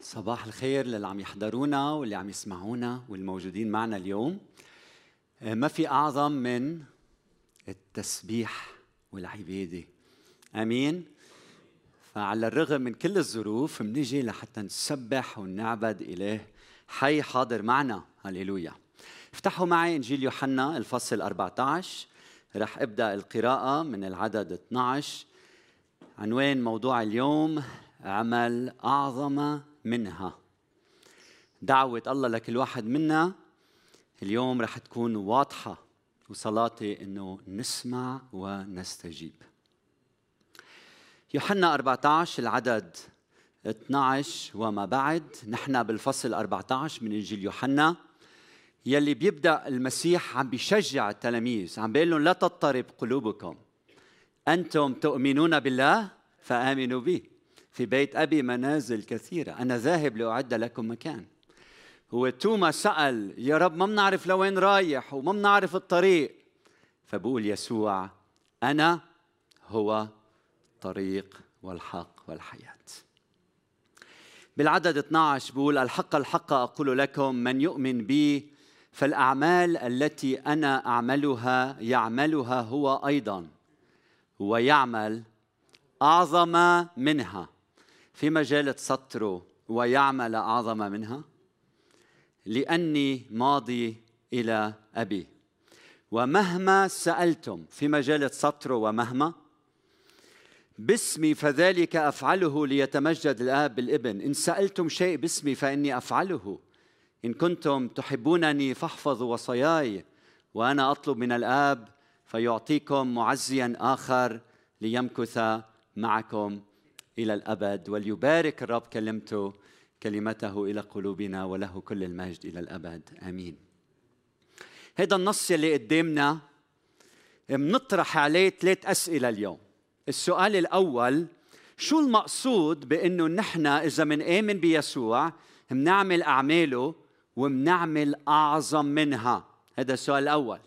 صباح الخير للي عم يحضرونا واللي عم يسمعونا والموجودين معنا اليوم. آه، ما في أعظم من التسبيح والعبادة. أمين. فعلى الرغم من كل الظروف منجي لحتى نسبح ونعبد إله حي حاضر معنا. هللويا. افتحوا معي إنجيل يوحنا الفصل 14 رح أبدأ القراءة من العدد 12 عنوان موضوع اليوم عمل أعظم منها. دعوة الله لكل واحد منا اليوم رح تكون واضحة وصلاتي إنه نسمع ونستجيب. يوحنا 14 العدد 12 وما بعد. نحن بالفصل 14 من إنجيل يوحنا يلي بيبدأ المسيح عم بيشجع التلاميذ عم بيقول لهم لا تضطرب قلوبكم. أنتم تؤمنون بالله فآمنوا بي في بيت أبي منازل كثيرة. أنا ذاهب لأعد لكم مكان. هو توما سأل يا رب ما بنعرف لوين رايح وما بنعرف الطريق؟ فبقول يسوع أنا هو الطريق والحق والحياة. بالعدد 12 بقول الحق الحق أقول لكم من يؤمن بي فالأعمال التي أنا أعملها يعملها هو أيضا ويعمل أعظم منها. في مجال سطره ويعمل أعظم منها؟ لأني ماضي إلى أبي. ومهما سألتم في مجال سطره ومهما باسمي فذلك أفعله ليتمجد الآب بالابن. إن سألتم شيء باسمي فإني أفعله. إن كنتم تحبونني فاحفظوا وصاياي وأنا أطلب من الآب فيعطيكم معزيا آخر ليمكث معكم إلى الأبد وليبارك الرب كلمته كلمته إلى قلوبنا وله كل المجد إلى الأبد. آمين. هذا النص اللي قدامنا منطرح عليه ثلاث أسئلة اليوم. السؤال الأول شو المقصود بأنه نحن إذا منآمن بيسوع منعمل أعماله ومنعمل أعظم منها؟ هذا السؤال الأول.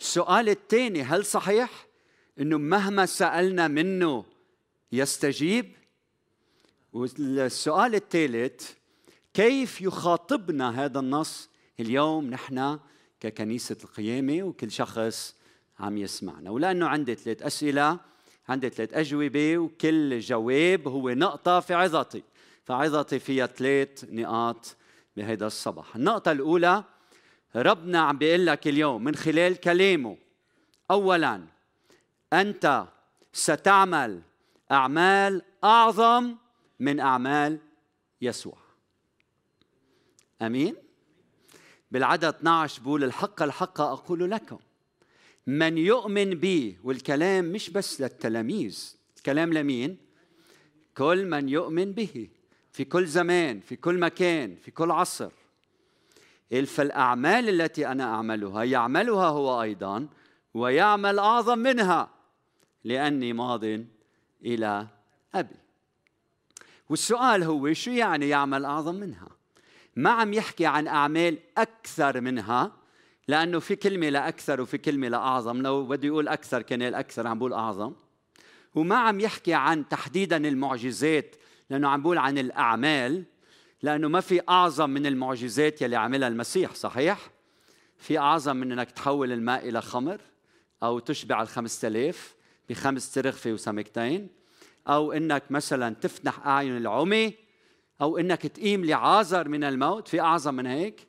السؤال الثاني هل صحيح إنه مهما سألنا منه يستجيب. والسؤال الثالث كيف يخاطبنا هذا النص؟ اليوم نحن ككنيسة القيامة وكل شخص عم يسمعنا. ولأنه عندي ثلاث أسئلة عندي ثلاث أجوبة وكل جواب هو نقطة في عظتي. فعظتي فيها ثلاث نقاط بهذا الصباح. النقطة الأولى ربنا عم بيقول لك اليوم من خلال كلامه أولا أنت ستعمل أعمال أعظم من أعمال يسوع. أمين؟ بالعدد 12 بقول الحق الحق أقول لكم من يؤمن بي والكلام مش بس للتلاميذ الكلام لمين؟ كل من يؤمن به في كل زمان في كل مكان في كل عصر. فالأعمال التي أنا أعملها يعملها هو أيضا ويعمل أعظم منها لأني ماض إلى أبي. والسؤال هو شو يعني يعمل أعظم منها؟ ما عم يحكي عن أعمال أكثر منها لأنه في كلمة لأكثر وفي كلمة لأعظم لو بده يقول أكثر كان الأكثر عم بقول أعظم. وما عم يحكي عن تحديدا المعجزات لأنه عم بقول عن الأعمال لأنه ما في أعظم من المعجزات يلي عملها المسيح صحيح؟ في أعظم من أنك تحول الماء إلى خمر أو تشبع الخمسة آلاف بخمس ترغفة وسمكتين. أو أنك مثلا تفتح أعين العمي أو أنك تقيم لعازر من الموت في أعظم من هيك.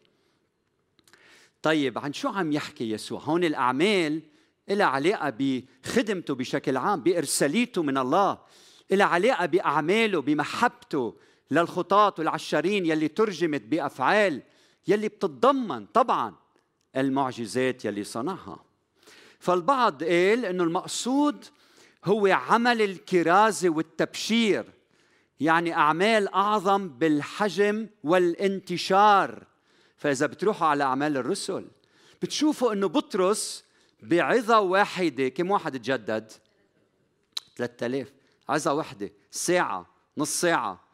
طيب عن شو عم يحكي يسوع؟ هون الأعمال إلها علاقة بخدمته بشكل عام بإرساليته من الله إلها علاقة بأعماله بمحبته للخطاة والعشرين يلي ترجمت بأفعال يلي بتتضمن طبعا المعجزات يلي صنعها. فالبعض قال إنه المقصود هو عمل الكرازة والتبشير يعني أعمال أعظم بالحجم والانتشار. فإذا بتروحوا على أعمال الرسل بتشوفوا إنه بطرس بعظة واحدة كم واحد تجدد؟ 3000 عظة واحدة ساعة نص ساعة.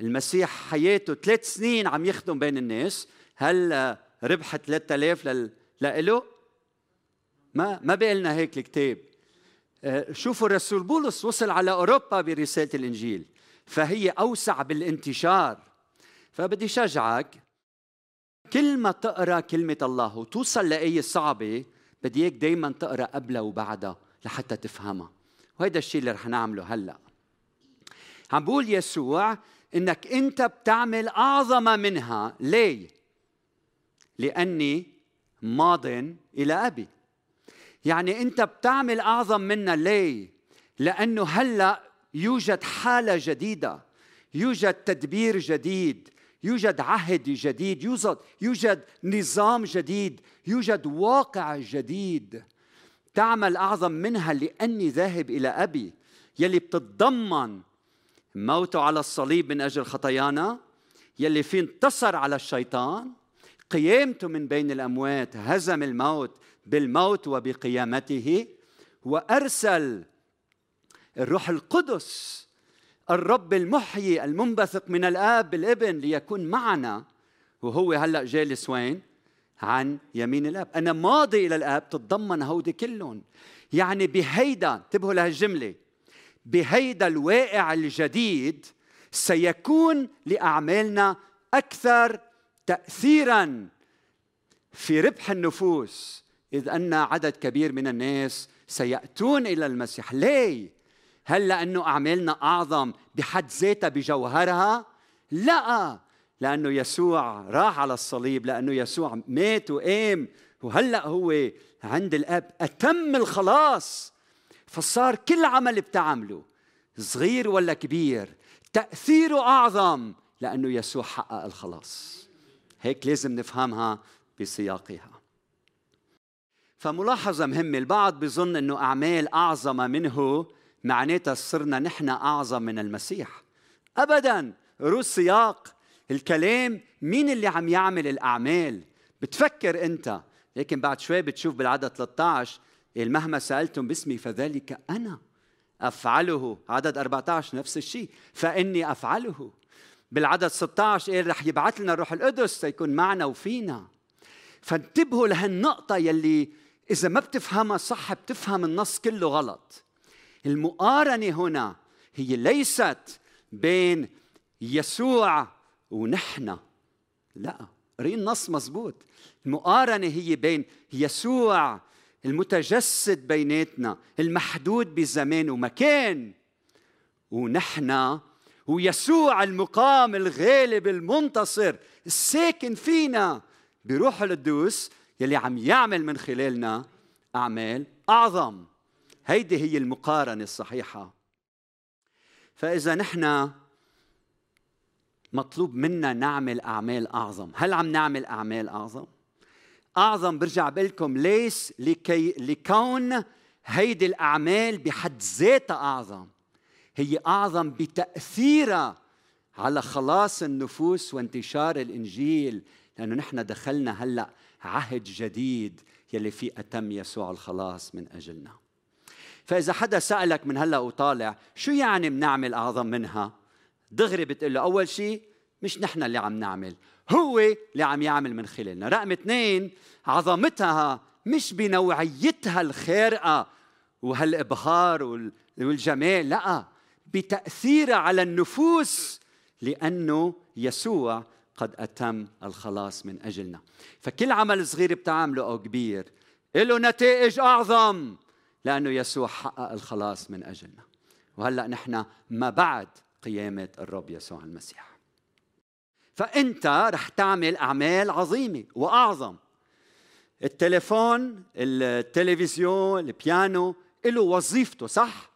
المسيح حياته ثلاث سنين عم يخدم بين الناس. هل ربح 3000 لل... لإله؟ ما ما بيقلنا هيك الكتاب. آه، شوفوا الرسول بولس وصل على أوروبا برسالة الإنجيل فهي أوسع بالانتشار. فبدي شجعك كل ما تقرأ كلمة الله وتوصل لآية صعبة بدي إياك دايما تقرأ قبلها وبعدها لحتى تفهمها. وهذا الشيء اللي رح نعمله هلأ. عم بقول يسوع إنك أنت بتعمل أعظم منها. ليه؟ لأني ماض إلى أبي. يعني انت بتعمل اعظم منها ليه؟ لأنه هلا يوجد حالة جديدة يوجد تدبير جديد يوجد عهد جديد يوجد يوجد نظام جديد يوجد واقع جديد. تعمل اعظم منها لاني ذاهب إلى ابي يلي بتتضمن موته على الصليب من أجل خطايانا يلي فيه انتصر على الشيطان قيامته من بين الاموات هزم الموت بالموت وبقيامته وارسل الروح القدس الرب المحيي المنبثق من الآب بالابن ليكون معنا. وهو هلأ جالس وين؟ عن يمين الآب، أنا ماضي إلى الآب تتضمن هودي كلهم. يعني بهيدا انتبهوا لهالجملة. بهيدا الواقع الجديد سيكون لأعمالنا أكثر تاثيرا في ربح النفوس إذ أن عدد كبير من الناس سيأتون إلى المسيح. ليه؟ هل لأنه أعمالنا أعظم بحد ذاتها بجوهرها؟ لا لأنه يسوع راح على الصليب لأنه يسوع مات وقام. وهلأ هو عند الأب أتم الخلاص. فصار كل عمل بتعمله صغير ولا كبير تأثيره أعظم لأنه يسوع حقق الخلاص. هيك لازم نفهمها بسياقها. فملاحظة مهمة البعض بيظن أنه أعمال أعظم منه معناتها صرنا نحن أعظم من المسيح. أبدا روس سياق الكلام مين اللي عم يعمل الأعمال؟ بتفكر أنت. لكن بعد شوي بتشوف بالعدد 13 مهما سألتم باسمي فذلك أنا. أفعله. عدد 14 نفس الشيء. فإني أفعله. بالعدد 16 قال رح يبعث لنا الروح القدس تيكون معنا وفينا. فانتبهوا لهالنقطة يلي إذا ما بتفهمها صح بتفهم النص كله غلط. المقارنة هنا هي ليست بين يسوع ونحن. لا قري النص مزبوط. المقارنة هي بين يسوع المتجسد بيناتنا المحدود بزمان ومكان ونحن ويسوع المقام الغالب المنتصر الساكن فينا بروح القدوس يلي عم يعمل من خلالنا أعمال أعظم. هيدي هي المقارنة الصحيحة. فإذا نحن مطلوب منا نعمل أعمال أعظم. هل عم نعمل أعمال أعظم؟ أعظم برجع بقول لكم ليس لكي لكون هيدي الأعمال بحد ذاتها أعظم. هي أعظم بتأثيرها على خلاص النفوس وانتشار الإنجيل. لأنه نحن دخلنا هلأ عهد جديد يلي فيه أتم يسوع الخلاص من أجلنا فإذا حدا سألك من هلأ وطالع شو يعني بنعمل أعظم منها؟ دغري بتقول له أول شيء مش نحن اللي عم نعمل هو اللي عم يعمل من خلالنا رقم اثنين عظمتها مش بنوعيتها الخارقة وهالإبهار والجمال لأ بتأثيرها على النفوس لأنه يسوع قد أتم الخلاص من أجلنا. فكل عمل صغير بتعمله أو كبير له نتائج أعظم لأنه يسوع حقق الخلاص من أجلنا. وهلأ نحن ما بعد قيامة الرب يسوع المسيح. فأنت رح تعمل أعمال عظيمة وأعظم. التليفون التلفزيون البيانو له وظيفته صح؟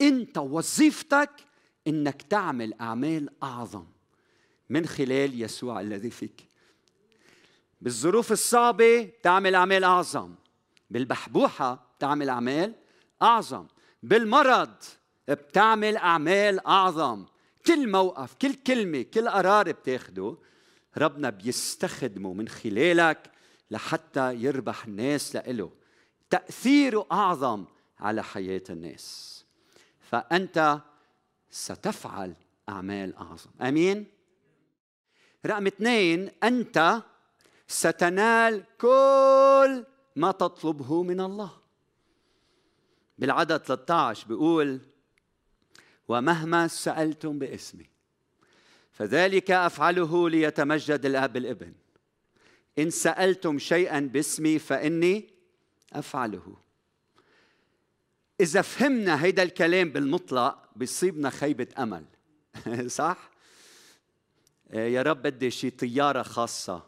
أنت وظيفتك إنك تعمل أعمال أعظم. من خلال يسوع الذي فيك. بالظروف الصعبة تعمل أعمال أعظم. بالبحبوحة بتعمل أعمال أعظم. بالمرض بتعمل أعمال أعظم. كل موقف كل كلمة كل قرار بتاخده ربنا بيستخدمه من خلالك لحتى يربح الناس لإله. تأثيره أعظم على حياة الناس. فأنت ستفعل أعمال أعظم. أمين؟ رقم اثنين أنت ستنال كل ما تطلبه من الله. بالعدد 13 بيقول ومهما سألتم باسمي فذلك أفعله ليتمجد الأب الإبن. إن سألتم شيئا باسمي فإني أفعله. إذا فهمنا هيدا الكلام بالمطلق بيصيبنا خيبة أمل. صح؟ يا رب بدي شي طيارة خاصة.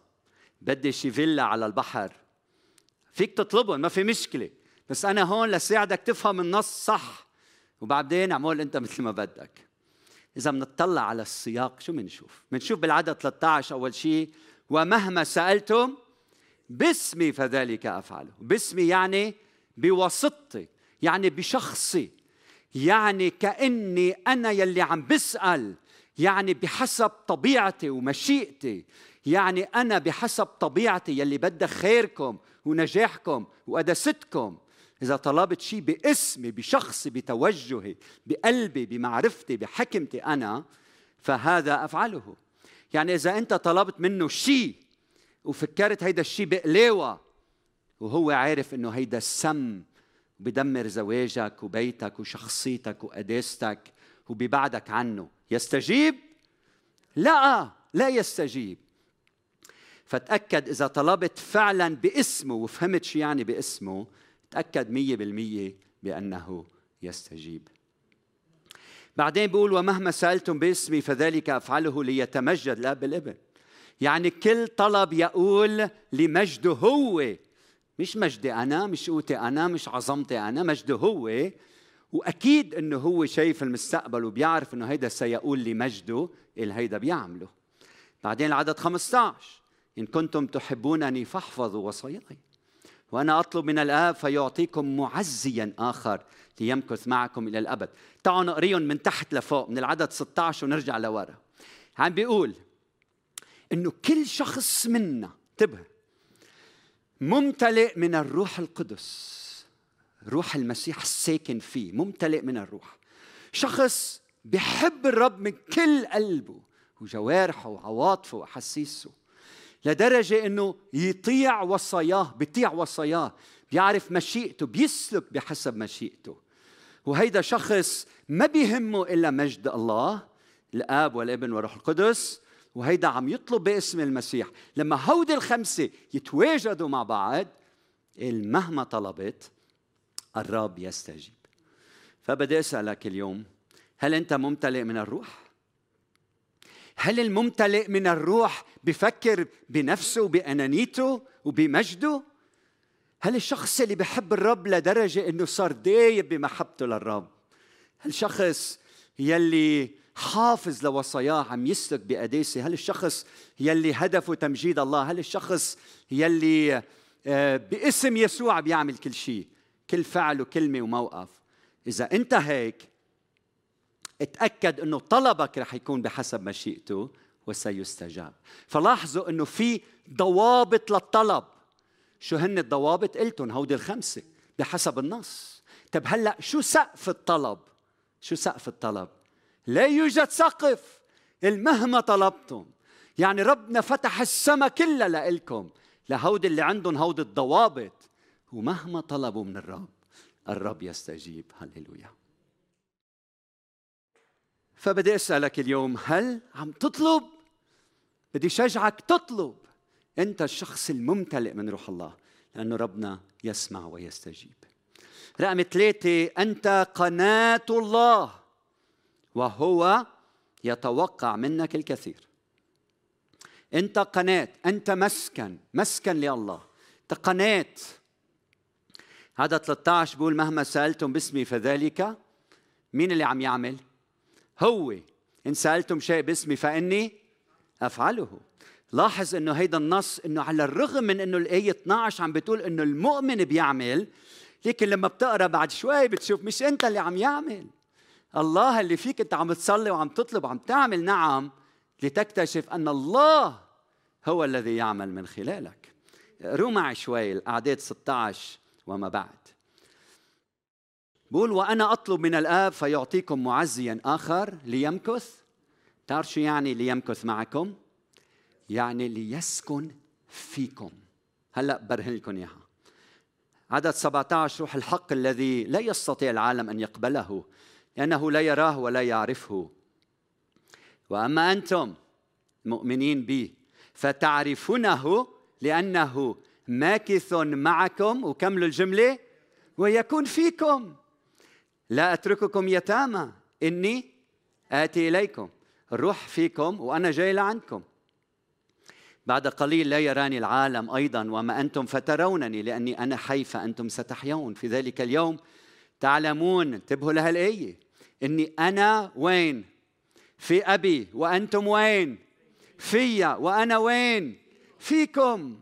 بدي شي فيلا على البحر. فيك تطلبهم ما في مشكلة. بس أنا هون لساعدك تفهم النص صح. وبعدين اعمل أنت مثل ما بدك. إذا بنطلع على السياق شو بنشوف بنشوف بالعدد 13 أول شيء ومهما سالتم باسمي فذلك أفعله. باسمي يعني بواسطتي يعني بشخصي. يعني كأني أنا يلي عم بسأل. يعني بحسب طبيعتي ومشيئتي. يعني أنا بحسب طبيعتي يلي بدها خيركم ونجاحكم وقداستكم. إذا طلبت شيء باسمي بشخصي بتوجهي بقلبي بمعرفتي بحكمتي أنا فهذا أفعله. يعني إذا أنت طلبت منه شيء وفكرت هيدا الشيء بقلاوة وهو عارف إنه هيدا السم بدمر زواجك وبيتك وشخصيتك وقداستك وبيبعدك عنه يستجيب؟ لا لا يستجيب. فتأكد إذا طلبت فعلا باسمه وفهمت شو يعني باسمه تأكد مية بالمية بأنه يستجيب. بعدين بيقول ومهما سألتم باسمي فذلك أفعله ليتمجد. الأب الابن يعني كل طلب يقول لمجده هو. مش مجدي أنا مش قوتي أنا مش عظمتي أنا مجده هو وأكيد أنه هو شايف المستقبل وبيعرف أنه هيدا سيقول لمجده اللي هيدا بيعمله. بعدين العدد 15 إن كنتم تحبونني فاحفظوا وصاياي. وأنا أطلب من الآب فيعطيكم معزيا آخر ليمكث معكم إلى الأبد. تعالوا نقريهم من تحت لفوق من العدد 16 ونرجع لورا. عم بيقول إنه كل شخص منا انتبه ممتلئ من الروح القدس. روح المسيح الساكن فيه ممتلئ من الروح. شخص بحب الرب من كل قلبه وجوارحه وعواطفه وأحاسيسه. لدرجة أنه يطيع وصاياه بيطيع وصاياه بيعرف مشيئته بيسلك بحسب مشيئته. وهيدا شخص ما بيهمه إلا مجد الله الآب والابن والروح القدس. وهيدا عم يطلب باسم المسيح. لما هودي الخمسة يتواجدوا مع بعض مهما طلبت الرب يستجيب فبدي أسألك اليوم هل أنت ممتلئ من الروح؟ هل الممتلئ من الروح بفكر بنفسه وبأنانيته وبمجده؟ هل الشخص اللي بحب الرب لدرجة إنه صار دايب بمحبته للرب؟ هل الشخص يلي حافظ لوصاياه عم يسلك بقداسة هل الشخص يلي هدفه تمجيد الله هل الشخص يلي آه، باسم يسوع بيعمل كل شيء كل فعل وكلمة وموقف. إذا أنت هيك اتأكد إنه طلبك رح يكون بحسب مشيئته وسيستجاب. فلاحظوا إنه في ضوابط للطلب. شو هن الضوابط؟ قلتهم هودي الخمسة بحسب النص. طب هلأ شو سقف الطلب؟ شو سقف الطلب؟ لا يوجد سقف مهما طلبتم. يعني ربنا فتح السماء كلها لإلكم. لهودي اللي عندهم هودي الضوابط. ومهما طلبوا من الرب الرب يستجيب. هللويا. فبدي أسألك اليوم هل عم تطلب؟ بدي شجعك تطلب. أنت الشخص الممتلئ من روح الله لأنه ربنا يسمع ويستجيب. رقم ثلاثة أنت قناة الله وهو يتوقع منك الكثير. أنت قناة أنت مسكن مسكن لله. أنت قناة. هذا 13 بيقول مهما سألتم باسمي فذلك مين اللي عم يعمل؟ هو. إن سألتم شيء باسمي فإني أفعله. لاحظ إنه هيدا النص إنه على الرغم من إنه الايه 12 عم بتقول إنه المؤمن بيعمل لكن لما بتقرأ بعد شوي بتشوف مش أنت اللي عم يعمل. الله اللي فيك أنت عم تصلي وعم تطلب وعم تعمل نعم لتكتشف أن الله هو الذي يعمل من خلالك. رو معي شوي الاعداد 16 وما بعد. بقول وأنا أطلب من الآب فيعطيكم معزيا آخر ليمكث. تعرف شو يعني ليمكث معكم؟ يعني ليسكن فيكم. هلأ برهن لكم إياها. عدد 17 روح الحق الذي لا يستطيع العالم أن يقبله لأنه لا يراه ولا يعرفه. وأما أنتم مؤمنين بي فتعرفونه لأنه ماكث معكم وكملوا الجمله ويكون فيكم. لا أترككم يتامى. إني آتي إليكم. الروح فيكم وأنا جاي لعندكم بعد قليل لا يراني العالم أيضا وما أنتم فترونني لأني أنا حي فانتم ستحيون. في ذلك اليوم تعلمون انتبهوا لهالايه إني أنا وين؟ في أبي وأنتم وين؟ فيا وأنا وين؟ فيكم.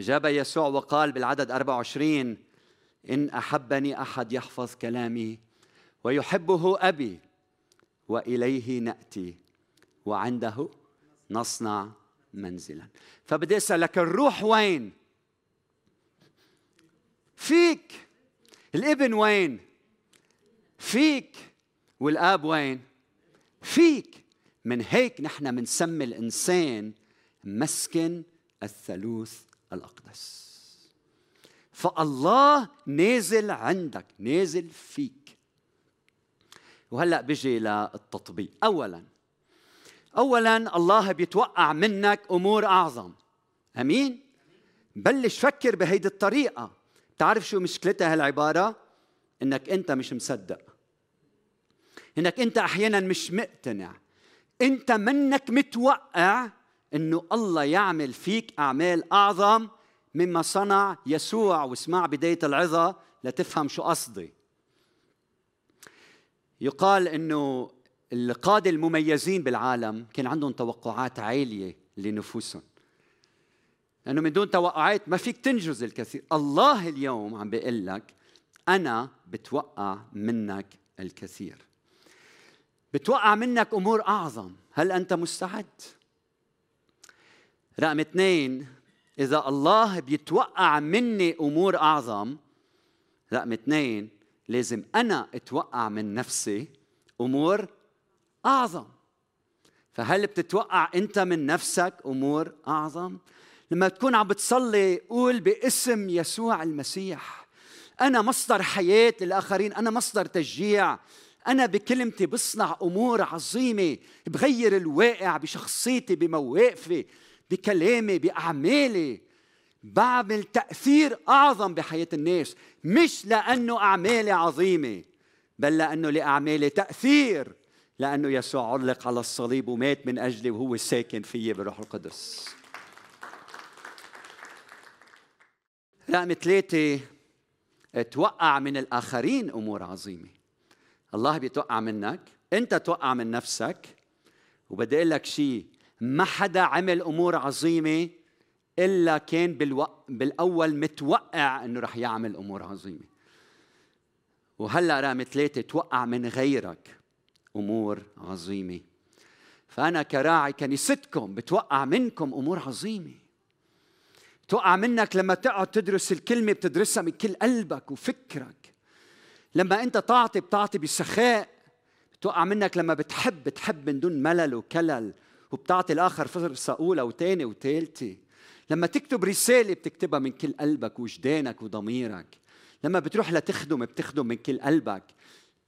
اجاب يسوع وقال بالعدد 24 إن أحبني أحد يحفظ كلامي ويحبه أبي وإليه نأتي وعنده نصنع منزلا. فبدي أسألك الروح وين؟ فيك. الإبن وين؟ فيك. والآب وين؟ فيك. من هيك نحن بنسمي الإنسان مسكن الثالوث الأقدس. فالله نازل عندك نازل فيك. وهلأ بيجي للتطبيق. اولا اولا الله بيتوقع منك أمور أعظم. أمين؟ بلش فكر بهيدي الطريقة. بتعرف شو مشكلتها هالعبارة؟ إنك أنت مش مصدق. إنك أنت أحيانا مش مقتنع. أنت منك متوقع إنه الله يعمل فيك أعمال أعظم مما صنع يسوع. واسمع بداية العظة لتفهم شو قصدي. يقال إنه القادة المميزين بالعالم كان عندهم توقعات عالية لنفوسهم. لأنه من دون توقعات ما فيك تنجز الكثير. الله اليوم عم بيقول لك أنا بتوقع منك الكثير. بتوقع منك أمور أعظم. هل أنت مستعد؟ رقم اثنين إذا الله بيتوقع مني أمور أعظم رقم اثنين لازم أنا أتوقع من نفسي أمور أعظم فهل بتتوقع أنت من نفسك أمور أعظم؟ لما تكون عم بتصلي قول باسم يسوع المسيح أنا مصدر حياة للآخرين أنا مصدر تشجيع أنا بكلمتي بصنع أمور عظيمة بغير الواقع بشخصيتي بمواقفي بكلامي بأعمالي. بعمل تأثير أعظم بحياة الناس مش لأنه أعمالي عظيمة بل لأنه لأعمالي تأثير لأنه يسوع علق على الصليب ومات من أجلي وهو ساكن فيي بروح القدس. رقم ثلاثة توقع من الآخرين أمور عظيمة. الله بيتوقع منك أنت توقع من نفسك وبدي أقول لك شيء ما حدا عمل أمور عظيمة إلا كان بالو... بالأول متوقع إنه رح يعمل أمور عظيمة. وهلأ رقم ثلاثة توقع من غيرك أمور عظيمة. فأنا كراعي كنيستكم بتوقع منكم أمور عظيمة. توقع منك لما تقعد تدرس الكلمة بتدرسها من كل قلبك وفكرك. لما أنت تعطي بتعطي بسخاء. بتوقع منك لما بتحب بتحب من دون ملل وكلل. وبتعطي الآخر فرصه اولى وثانيه وثالثه لما تكتب رسالة بتكتبها من كل قلبك وجدانك وضميرك. لما بتروح لتخدم بتخدم من كل قلبك.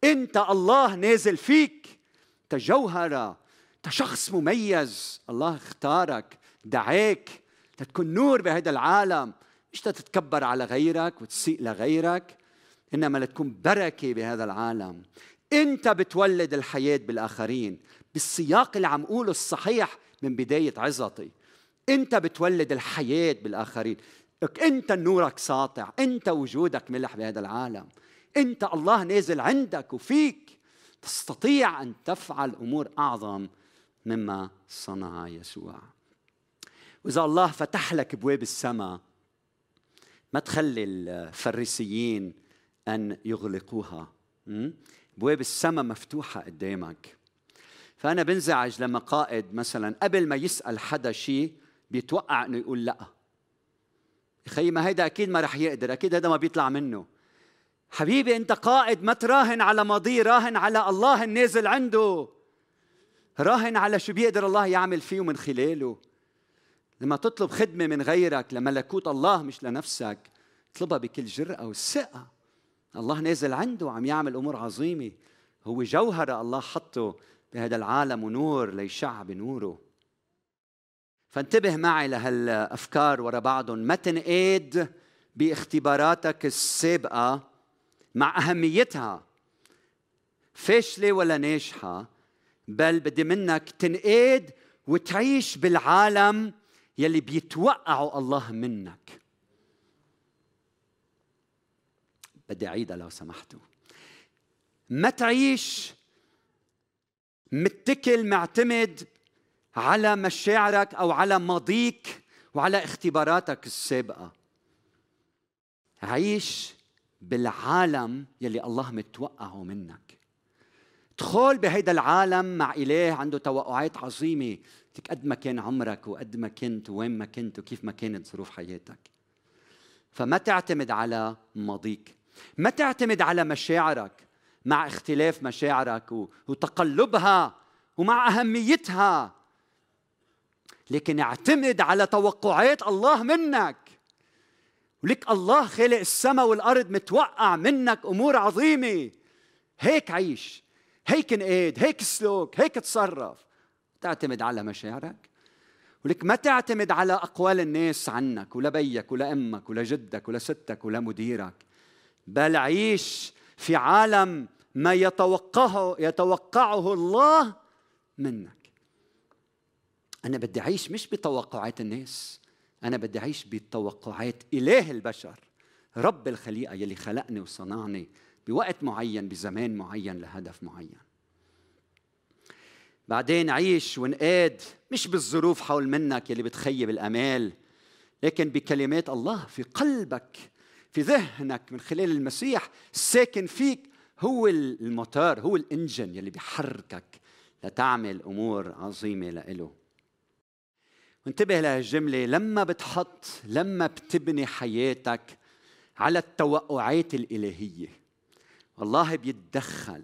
أنت الله نازل فيك. تجوهرة شخص مميز. الله اختارك دعاك تكون نور بهذا العالم. مش تتكبر على غيرك وتسيء لغيرك إنما لتكون بركة بهذا العالم. أنت بتولد الحياة بالآخرين. بالسياق اللي عم قوله الصحيح من بداية عظتي. انت بتولد الحياة بالآخرين. انت نورك ساطع. انت وجودك ملح بهذا العالم. انت الله نازل عندك وفيك. تستطيع أن تفعل أمور أعظم مما صنع يسوع. وإذا الله فتح لك ابواب السماء ما تخلي الفريسيين أن يغلقوها. ابواب السماء مفتوحة قدامك. فأنا بنزعج لما قائد مثلا قبل ما يسأل حدا شيء بيتوقع إنه يقول لأ. خي ما هيدا أكيد ما رح يقدر أكيد هذا ما بيطلع منه. حبيبي أنت قائد ما تراهن على ماضيه راهن على الله النازل عنده. راهن على شو بيقدر الله يعمل فيه من خلاله. لما تطلب خدمة من غيرك لملكوت الله مش لنفسك اطلبها بكل جرأة والثقة الله نازل عنده وعم يعمل أمور عظيمة. هو جوهرة الله حطه بهذا العالم ونور ليشع بنوره فانتبه معي لهالأفكار ورا بعضهم ما تنقاد باختباراتك السابقة مع أهميتها. فاشلة ولا ناجحة بل بدي منك تنقاد وتعيش بالعالم يلي بيتوقعوا الله منك. بدي أعيدها لو سمحتوا. ما تعيش متكل معتمد على مشاعرك أو على ماضيك وعلى اختباراتك السابقة. عيش بالعالم يلي الله متوقعه منك. ادخل بهيدا العالم مع إله عنده توقعات عظيمة. قد ما كان عمرك وقد ما كنت وين ما كنت وكيف ما كانت ظروف حياتك. فما تعتمد على ماضيك. ما تعتمد على مشاعرك. مع اختلاف مشاعرك وتقلبها ومع أهميتها. لكن اعتمد على توقعات الله منك. ولك الله خالق السماء والأرض متوقع منك أمور عظيمة. هيك عيش هيك انقاد هيك سلوك هيك تصرف. تعتمد على مشاعرك. ولك ما تعتمد على أقوال الناس عنك ولا بيك ولا أمك ولا جدك ولا ستك ولا مديرك. بل عيش في عالم ما يتوقعه يتوقعه الله منك. أنا بدي أعيش مش بتوقعات الناس أنا بدي أعيش بتوقعات إله البشر رب الخليقة يلي خلقني وصنعني بوقت معين بزمان معين لهدف معين. بعدين عيش وانقاد مش بالظروف حول منك يلي بتخيب الأمال لكن بكلمات الله في قلبك في ذهنك من خلال المسيح الساكن فيك هو الموتور هو الإنجن يلي بيحركك لتعمل أمور عظيمة لإله. وانتبه لهالجملة لما بتحط لما بتبني حياتك على التوقعات الإلهية الله بيتدخل.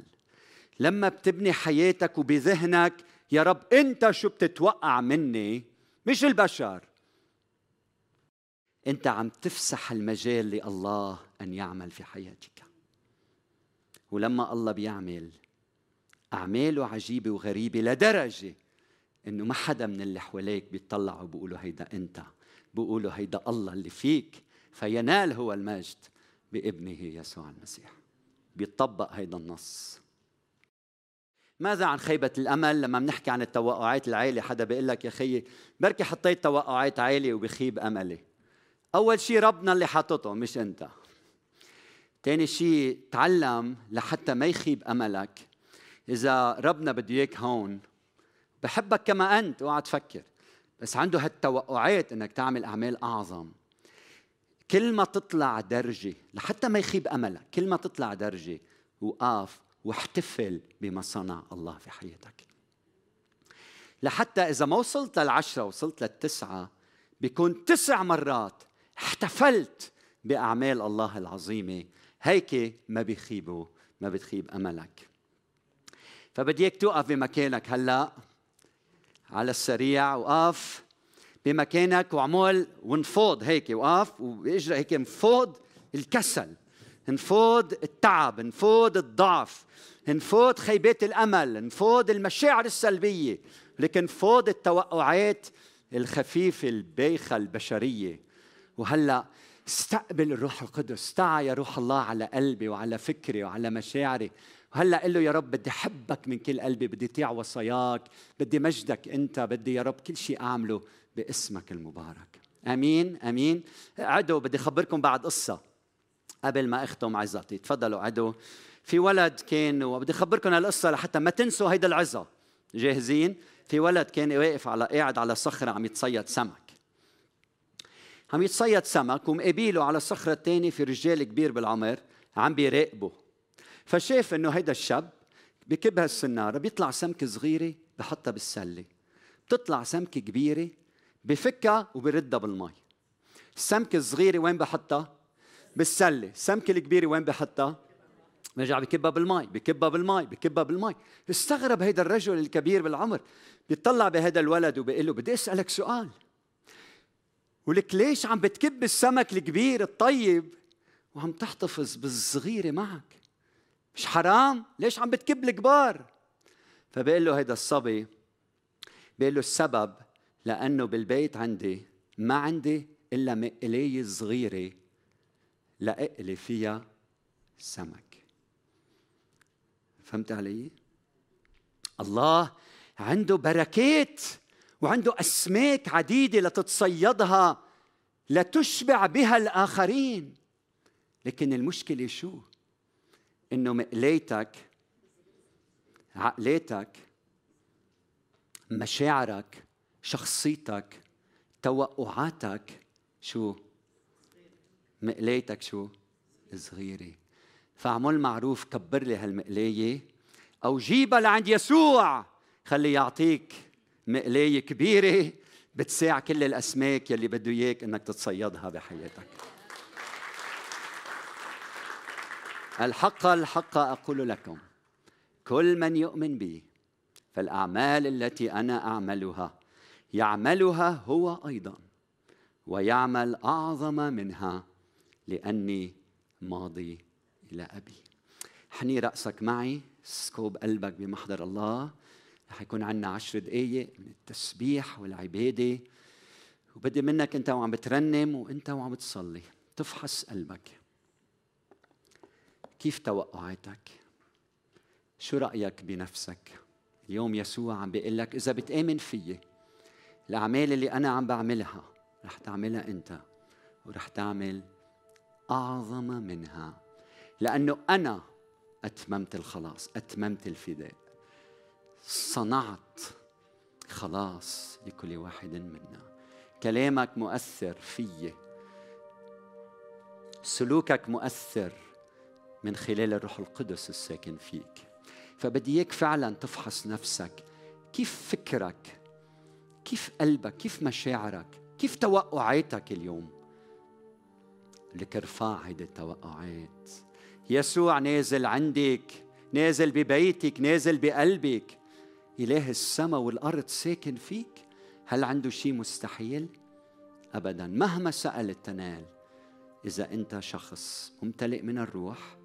لما بتبني حياتك وبذهنك يا رب أنت شو بتتوقع مني؟ مش البشر انت عم تفسح المجال لله ان يعمل في حياتك. ولما الله بيعمل أعماله عجيبة وغريبة لدرجة إنه ما حدا من اللي حواليك بيطلعوا بيقولوا هيدا أنت بيقولوا هيدا الله اللي فيك فينال هو المجد بابنه يسوع المسيح. بيطبق هيدا النص. ماذا عن خيبة الأمل؟ لما بنحكي عن التوقعات العالية حدا بيقول لك يا خيي بركي حطيت توقعات عالية وبخيب أملي. أول شيء ربنا اللي حاططهم مش أنت. تاني شيء تعلم لحتى ما يخيب أملك. إذا ربنا بده إياك هون بحبك كما أنت أوعى تفكر. بس عنده هالتوقعات إنك تعمل أعمال أعظم. كل ما تطلع درجة لحتى ما يخيب أملك كل ما تطلع درجة وقاف واحتفل بما صنع الله في حياتك. لحتى إذا ما وصلت للعشرة وصلت للتسعة بيكون تسع مرات احتفلت بأعمال الله العظيمة. هيك ما بيخيبوا ما بتخيب أملك. فبدي إياك توقف بمكانك هلأ على السريع وقف بمكانك وعمول ونفوض هيك وقف واجرى هيك نفوض الكسل نفوض التعب نفوض الضعف نفوض خيبات الأمل نفوض المشاعر السلبية لكن نفوض التوقعات الخفيفة البايخة البشرية. وهلا استقبل الروح القدس. تعا يا روح الله على قلبي وعلى فكري وعلى مشاعري. وهلا قل له يا رب بدي احبك من كل قلبي بدي اطيع وصاياك بدي مجدك انت بدي يا رب كل شيء اعمله باسمك المبارك. آمين آمين. عدو بدي اخبركم بعد قصة قبل ما اختم عزتي تفضلوا عدو. في ولد كان وبدي اخبركم هالقصة لحتى ما تنسوا هيدا العظة. جاهزين؟ في ولد كان واقف على قاعد على صخرة عم يتصيد سمك. عم يتصيد سمك ومقابيله على الصخرة الثانية في رجال كبير بالعمر عم بيراقبه. فشاف إنه هيدا الشاب بكب هالسناره بيطلع سمكة صغيرة بحطها بالسلة. بتطلع سمكة كبيرة بفكها وبردها بالمي. السمكة الصغيرة وين بحطها؟ بالسلة. السمكة الكبيرة وين بحطها؟ برجع بكبها بالمي بكبها بالمي بكبها بالمي. استغرب هيدا الرجل الكبير بالعمر. بيطلع بهذا الولد وبيقول له بدي أسألك سؤال. ولك ليش عم بتكب السمك الكبير الطيب؟ وعم تحتفظ بالصغيرة معك. مش حرام؟ ليش عم بتكب الكبار؟ فبقول له هيدا الصبي بقول له السبب لأنه بالبيت عندي ما عندي إلا مقلاية صغيرة لأقلي فيها سمك. فهمت علي؟ الله عنده بركات. وعنده أسماك عديدة لتتصيدها لتشبع بها الآخرين. لكن المشكلة شو؟ إنه مقليتك عقليتك مشاعرك شخصيتك توقعاتك شو؟ مقلايتك شو؟ صغيرة فاعمل معروف كبر لي هالمقلاية أو جيبها لعند يسوع خليه يعطيك مقلاية كبيرة بتساع كل الأسماك يلي بده إياك إنك تتصيدها بحياتك. الحق الحق أقول لكم كل من يؤمن بي فالأعمال التي أنا أعملها يعملها هو أيضا ويعمل أعظم منها لأني ماضي إلى أبي. حني رأسك معي سكوب قلبك بمحضر الله. رح يكون عندنا عشر دقايق من التسبيح والعبادة. وبدي منك أنت وعم بترنم وأنت وعم بتصلي. تفحص قلبك. كيف توقعاتك؟ شو رأيك بنفسك؟ اليوم يسوع عم بيقول لك إذا بتآمن فيي. الأعمال اللي أنا عم بعملها رح تعملها أنت. ورح تعمل أعظم منها. لأنه أنا أتممت الخلاص أتممت الفداء. صنعت. خلاص لكل واحد منا. كلامك مؤثر فيي سلوكك مؤثر من خلال الروح القدس الساكن فيك. فبدي إياك فعلا تفحص نفسك. كيف فكرك؟ كيف قلبك؟ كيف مشاعرك؟ كيف توقعاتك اليوم؟ لك ارفع هيدي التوقعات. يسوع نازل عندك نازل ببيتك نازل بقلبك. إله السماء والأرض ساكن فيك هل عنده شيء مستحيل؟ أبدا. مهما سألت تنال إذا أنت شخص ممتلئ من الروح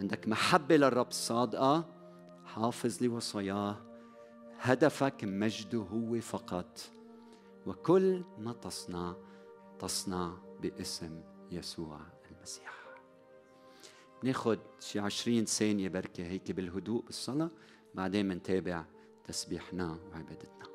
عندك محبة للرب صادقة حافظ لوصاياه هدفك مجده هو فقط. وكل ما تصنع تصنع باسم يسوع المسيح. ناخد شي عشرين ثانية بركة هيك بالهدوء بالصلاة بعدين منتابع تسبيحنا وعبادتنا.